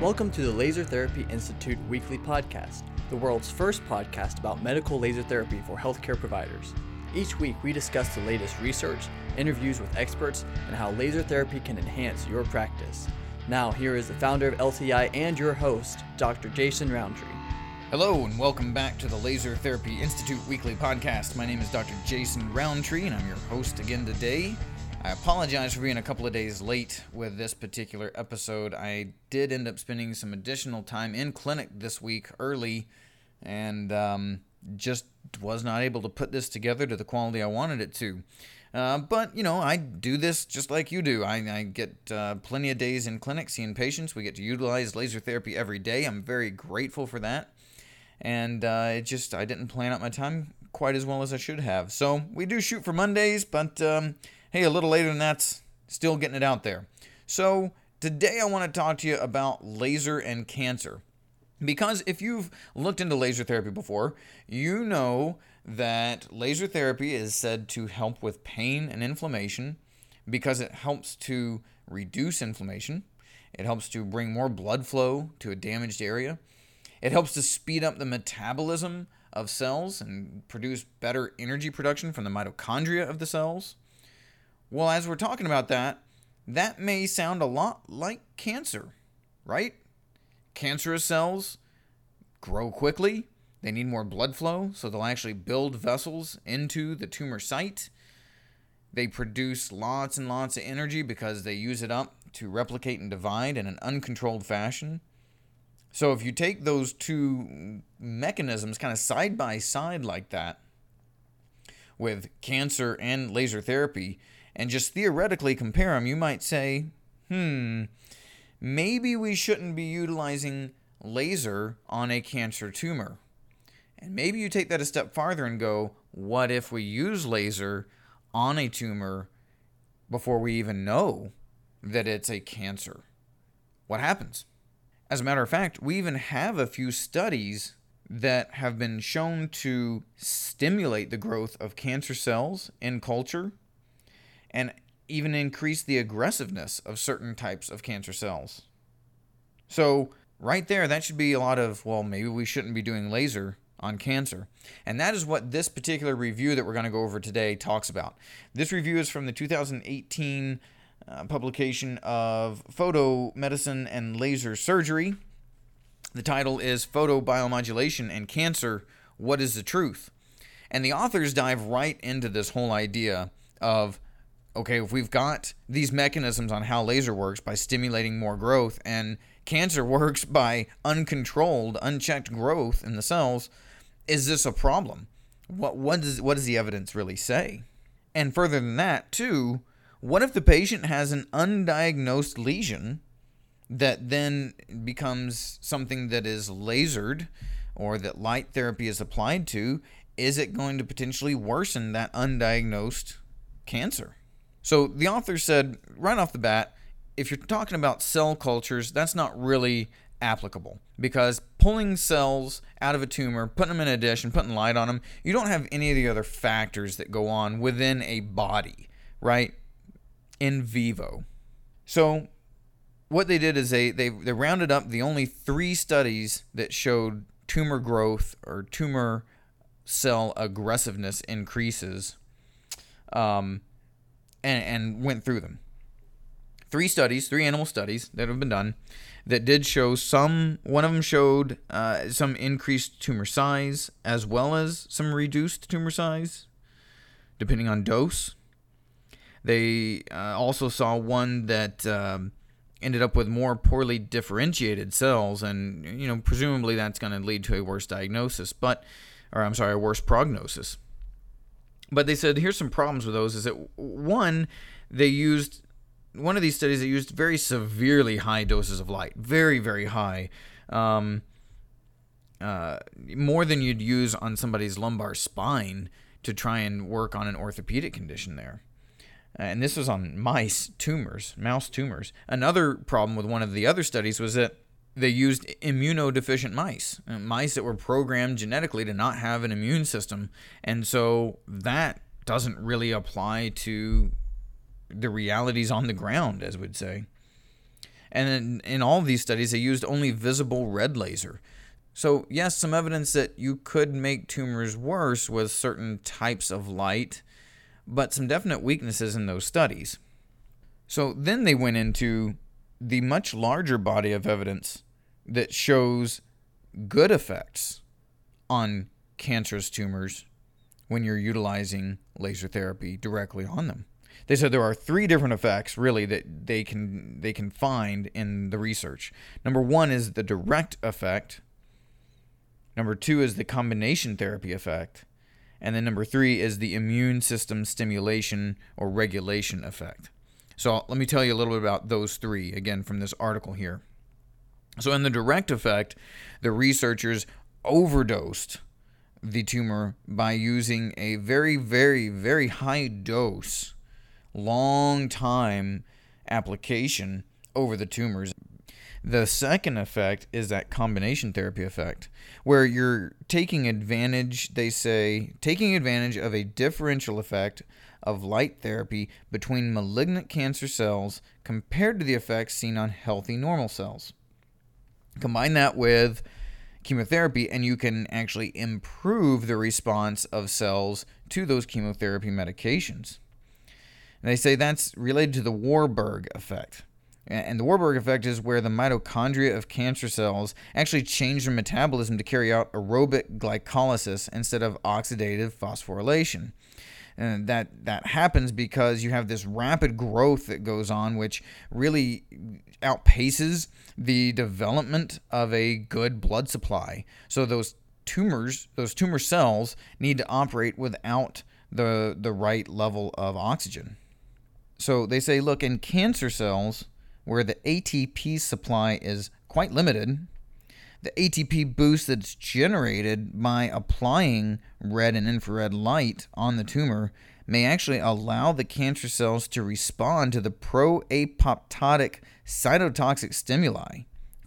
Welcome to the Laser Therapy Institute weekly podcast, the world's first podcast about medical laser therapy for healthcare providers. Each week, we discuss the latest research, interviews with experts, and how laser therapy can enhance your practice. Now, here is the founder of LTI and your host, Dr. Jason Roundtree. Hello, and welcome back to the Laser Therapy Institute weekly podcast. My name is Dr. Jason Roundtree, and I'm your host again today. I apologize for being a couple of days late with this particular episode. I did end up spending some additional time in clinic this week early and um, just was not able to put this together to the quality I wanted it to. Uh, but, you know, I do this just like you do. I, I get uh, plenty of days in clinic seeing patients. We get to utilize laser therapy every day. I'm very grateful for that. And uh, it just, I didn't plan out my time quite as well as I should have. So we do shoot for Mondays, but. Um, hey, a little later than that's still getting it out there. So, today I want to talk to you about laser and cancer. Because if you've looked into laser therapy before, you know that laser therapy is said to help with pain and inflammation because it helps to reduce inflammation. It helps to bring more blood flow to a damaged area. It helps to speed up the metabolism of cells and produce better energy production from the mitochondria of the cells. Well, as we're talking about that, that may sound a lot like cancer, right? Cancerous cells grow quickly, they need more blood flow, so they'll actually build vessels into the tumor site. They produce lots and lots of energy because they use it up to replicate and divide in an uncontrolled fashion. So, if you take those two mechanisms kind of side by side like that, with cancer and laser therapy, and just theoretically compare them, you might say, hmm, maybe we shouldn't be utilizing laser on a cancer tumor. And maybe you take that a step farther and go, what if we use laser on a tumor before we even know that it's a cancer? What happens? As a matter of fact, we even have a few studies that have been shown to stimulate the growth of cancer cells in culture and even increase the aggressiveness of certain types of cancer cells. So, right there, that should be a lot of, well, maybe we shouldn't be doing laser on cancer. And that is what this particular review that we're going to go over today talks about. This review is from the 2018 uh, publication of Photomedicine and Laser Surgery. The title is Photobiomodulation and Cancer What is the Truth? And the authors dive right into this whole idea of okay, if we've got these mechanisms on how laser works by stimulating more growth and cancer works by uncontrolled, unchecked growth in the cells, is this a problem? What what does what does the evidence really say? And further than that, too, what if the patient has an undiagnosed lesion that then becomes something that is lasered or that light therapy is applied to? Is it going to potentially worsen that undiagnosed cancer? So the author said right off the bat, if you're talking about cell cultures, that's not really applicable because pulling cells out of a tumor, putting them in a dish, and putting light on them, you don't have any of the other factors that go on within a body, right? In vivo. So what they did is they they, they rounded up the only three studies that showed tumor growth or tumor cell aggressiveness increases. Um, and, and went through them. Three studies, three animal studies that have been done that did show some, one of them showed uh, some increased tumor size as well as some reduced tumor size, depending on dose. They uh, also saw one that um, ended up with more poorly differentiated cells, and you know, presumably that's going to lead to a worse diagnosis, but, or I'm sorry, a worse prognosis. But they said here's some problems with those is that one, they used one of these studies that used very severely high doses of light, very very high, um, uh, more than you'd use on somebody's lumbar spine to try and work on an orthopedic condition there. And this was on mice tumors, mouse tumors. Another problem with one of the other studies was that they used immunodeficient mice, uh, mice that were programmed genetically to not have an immune system. And so that doesn't really apply to the realities on the ground, as we'd say. And in, in all these studies, they used only visible red laser. So, yes, some evidence that you could make tumors worse with certain types of light, but some definite weaknesses in those studies. So then they went into the much larger body of evidence that shows good effects on cancerous tumors when you're utilizing laser therapy directly on them. They said there are three different effects really that they can they can find in the research. Number 1 is the direct effect. Number 2 is the combination therapy effect. And then number 3 is the immune system stimulation or regulation effect. So let me tell you a little bit about those three again from this article here. So, in the direct effect, the researchers overdosed the tumor by using a very, very, very high dose, long time application over the tumors. The second effect is that combination therapy effect, where you're taking advantage, they say, taking advantage of a differential effect of light therapy between malignant cancer cells compared to the effects seen on healthy normal cells. Combine that with chemotherapy, and you can actually improve the response of cells to those chemotherapy medications. And they say that's related to the Warburg effect. And the Warburg effect is where the mitochondria of cancer cells actually change their metabolism to carry out aerobic glycolysis instead of oxidative phosphorylation. And that that happens because you have this rapid growth that goes on, which really outpaces the development of a good blood supply. So those tumors, those tumor cells, need to operate without the the right level of oxygen. So they say, look, in cancer cells where the ATP supply is quite limited, the ATP boost that's generated by applying red and infrared light on the tumor may actually allow the cancer cells to respond to the pro apoptotic cytotoxic stimuli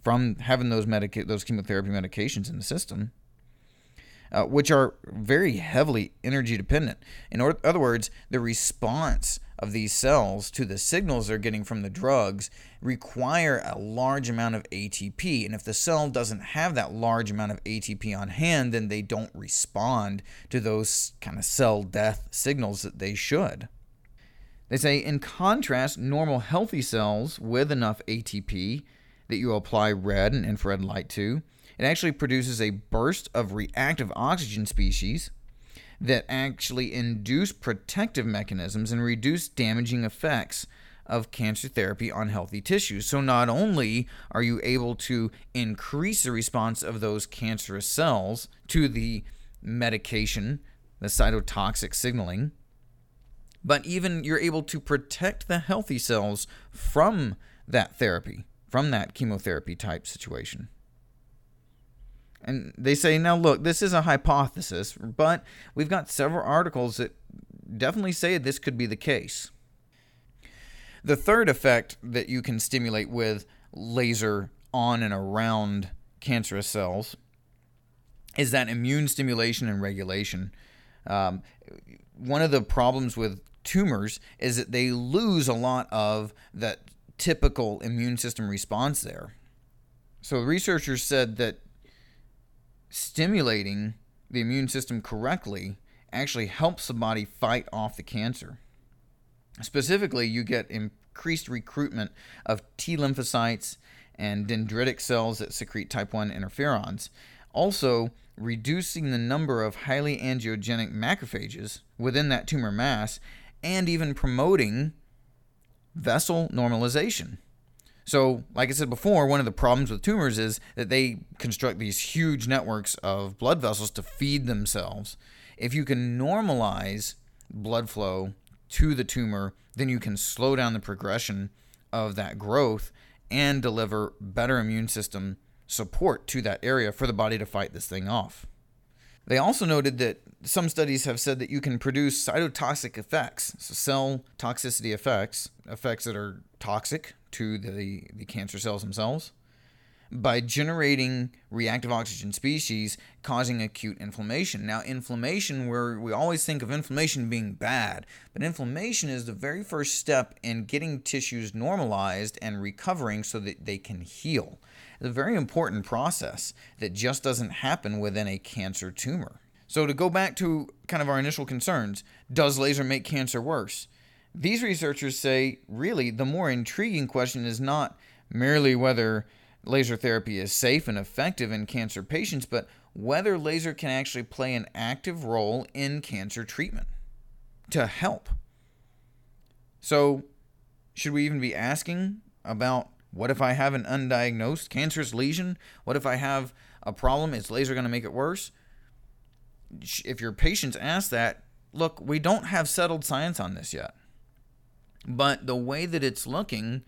from having those medica- those chemotherapy medications in the system, uh, which are very heavily energy dependent. In or- other words, the response of these cells to the signals they're getting from the drugs require a large amount of ATP. And if the cell doesn't have that large amount of ATP on hand, then they don't respond to those kind of cell death signals that they should. They say, in contrast, normal healthy cells with enough ATP that you apply red and infrared light to, it actually produces a burst of reactive oxygen species that actually induce protective mechanisms and reduce damaging effects of cancer therapy on healthy tissues. So, not only are you able to increase the response of those cancerous cells to the medication, the cytotoxic signaling, but even you're able to protect the healthy cells from that therapy, from that chemotherapy type situation. And they say, now look, this is a hypothesis, but we've got several articles that definitely say this could be the case. The third effect that you can stimulate with laser on and around cancerous cells is that immune stimulation and regulation. Um, one of the problems with tumors is that they lose a lot of that typical immune system response there. So researchers said that stimulating the immune system correctly actually helps the body fight off the cancer. Specifically, you get increased recruitment of T lymphocytes and dendritic cells that secrete type 1 interferons. Also, reducing the number of highly angiogenic macrophages within that tumor mass and even promoting vessel normalization. So, like I said before, one of the problems with tumors is that they construct these huge networks of blood vessels to feed themselves. If you can normalize blood flow to the tumor, then you can slow down the progression of that growth and deliver better immune system support to that area for the body to fight this thing off. They also noted that some studies have said that you can produce cytotoxic effects, so cell toxicity effects, effects that are toxic to the, the cancer cells themselves, by generating reactive oxygen species causing acute inflammation. Now, inflammation, where we always think of inflammation being bad, but inflammation is the very first step in getting tissues normalized and recovering so that they can heal. It's a very important process that just doesn't happen within a cancer tumor. So, to go back to kind of our initial concerns, does laser make cancer worse? These researchers say really the more intriguing question is not merely whether laser therapy is safe and effective in cancer patients, but whether laser can actually play an active role in cancer treatment to help. So, should we even be asking about what if I have an undiagnosed cancerous lesion? What if I have a problem? Is laser going to make it worse? If your patients ask that, look, we don't have settled science on this yet. But the way that it's looking,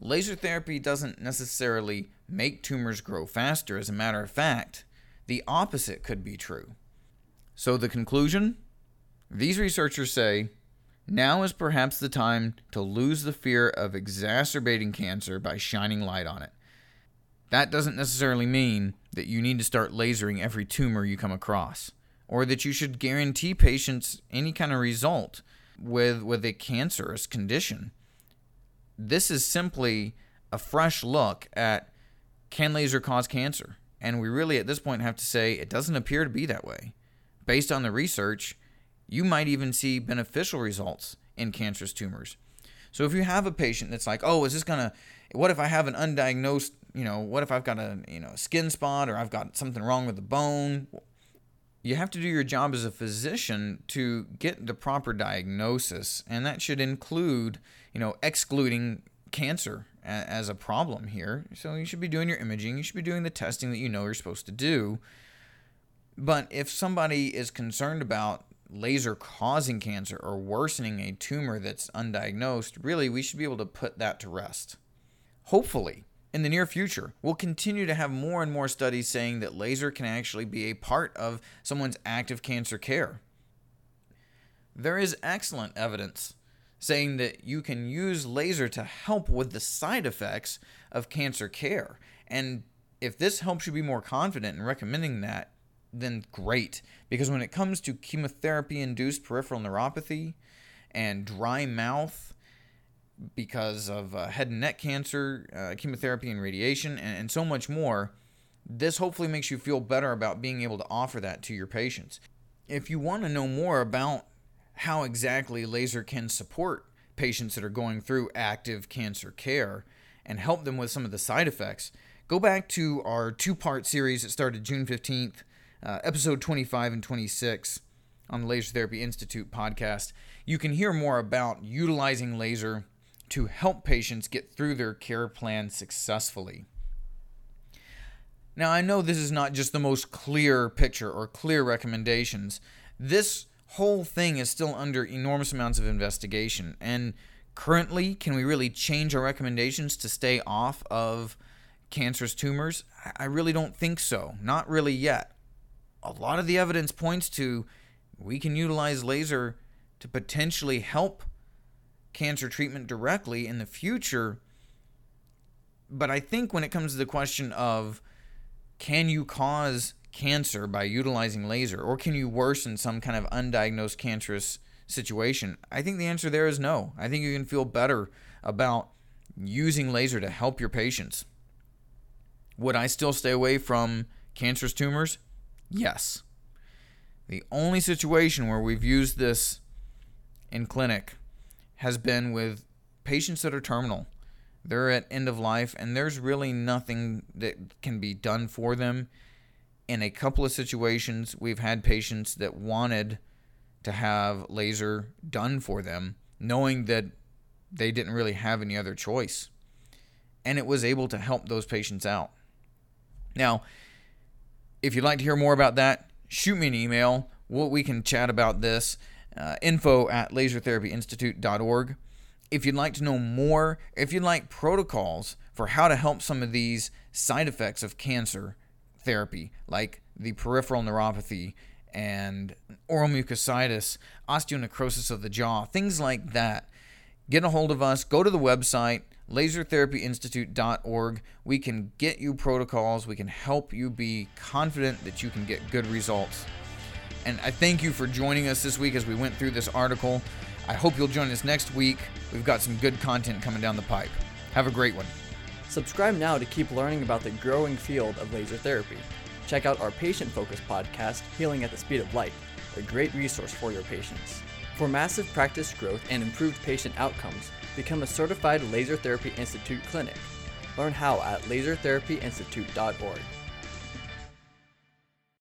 laser therapy doesn't necessarily make tumors grow faster. As a matter of fact, the opposite could be true. So, the conclusion? These researchers say now is perhaps the time to lose the fear of exacerbating cancer by shining light on it. That doesn't necessarily mean that you need to start lasering every tumor you come across, or that you should guarantee patients any kind of result with, with a cancerous condition. This is simply a fresh look at can laser cause cancer? And we really, at this point, have to say it doesn't appear to be that way. Based on the research, you might even see beneficial results in cancerous tumors. So if you have a patient that's like, oh, is this gonna? What if I have an undiagnosed? You know, what if I've got a you know skin spot or I've got something wrong with the bone? You have to do your job as a physician to get the proper diagnosis, and that should include you know excluding cancer as a problem here. So you should be doing your imaging, you should be doing the testing that you know you're supposed to do. But if somebody is concerned about laser causing cancer or worsening a tumor that's undiagnosed, really we should be able to put that to rest. Hopefully, in the near future, we'll continue to have more and more studies saying that laser can actually be a part of someone's active cancer care. There is excellent evidence saying that you can use laser to help with the side effects of cancer care. And if this helps you be more confident in recommending that, then great. Because when it comes to chemotherapy induced peripheral neuropathy and dry mouth because of uh, head and neck cancer, uh, chemotherapy and radiation, and, and so much more, this hopefully makes you feel better about being able to offer that to your patients. If you want to know more about how exactly laser can support patients that are going through active cancer care and help them with some of the side effects, go back to our two part series that started June 15th, uh, episode 25 and 26 on the Laser Therapy Institute podcast. You can hear more about utilizing laser to help patients get through their care plan successfully. Now, I know this is not just the most clear picture or clear recommendations. This whole thing is still under enormous amounts of investigation. And currently, can we really change our recommendations to stay off of cancerous tumors? I really don't think so. Not really yet. A lot of the evidence points to we can utilize laser to potentially help cancer treatment directly in the future. But I think when it comes to the question of can you cause cancer by utilizing laser, or can you worsen some kind of undiagnosed cancerous situation? I think the answer there is no. I think you can feel better about using laser to help your patients. Would I still stay away from cancerous tumors? Yes. The only situation where we've used this in clinic has been with patients that are terminal. They're at end of life, and there's really nothing that can be done for them in a couple of situations, we've had patients that wanted to have laser done for them, knowing that they didn't really have any other choice. And it was able to help those patients out. Now, if you'd like to hear more about that, shoot me an email. We'll, we can chat about this. Uh, info at lasertherapyinstitute.org. If you'd like to know more, if you'd like protocols for how to help some of these side effects of cancer, therapy, like the peripheral neuropathy and oral mucositis, osteonecrosis of the jaw, things like that. Get a hold of us, go to the website, lasertherapyinstitute.org. We can get you protocols, we can help you be confident that you can get good results. And I thank you for joining us this week as we went through this article. I hope you'll join us next week. We've got some good content coming down the pipe. Have a great one. Subscribe now to keep learning about the growing field of laser therapy. Check out our patient focused podcast, Healing at the Speed of Light, a great resource for your patients. For massive practice growth and improved patient outcomes, become a certified Laser Therapy Institute clinic. Learn how at lasertherapyinstitute.org.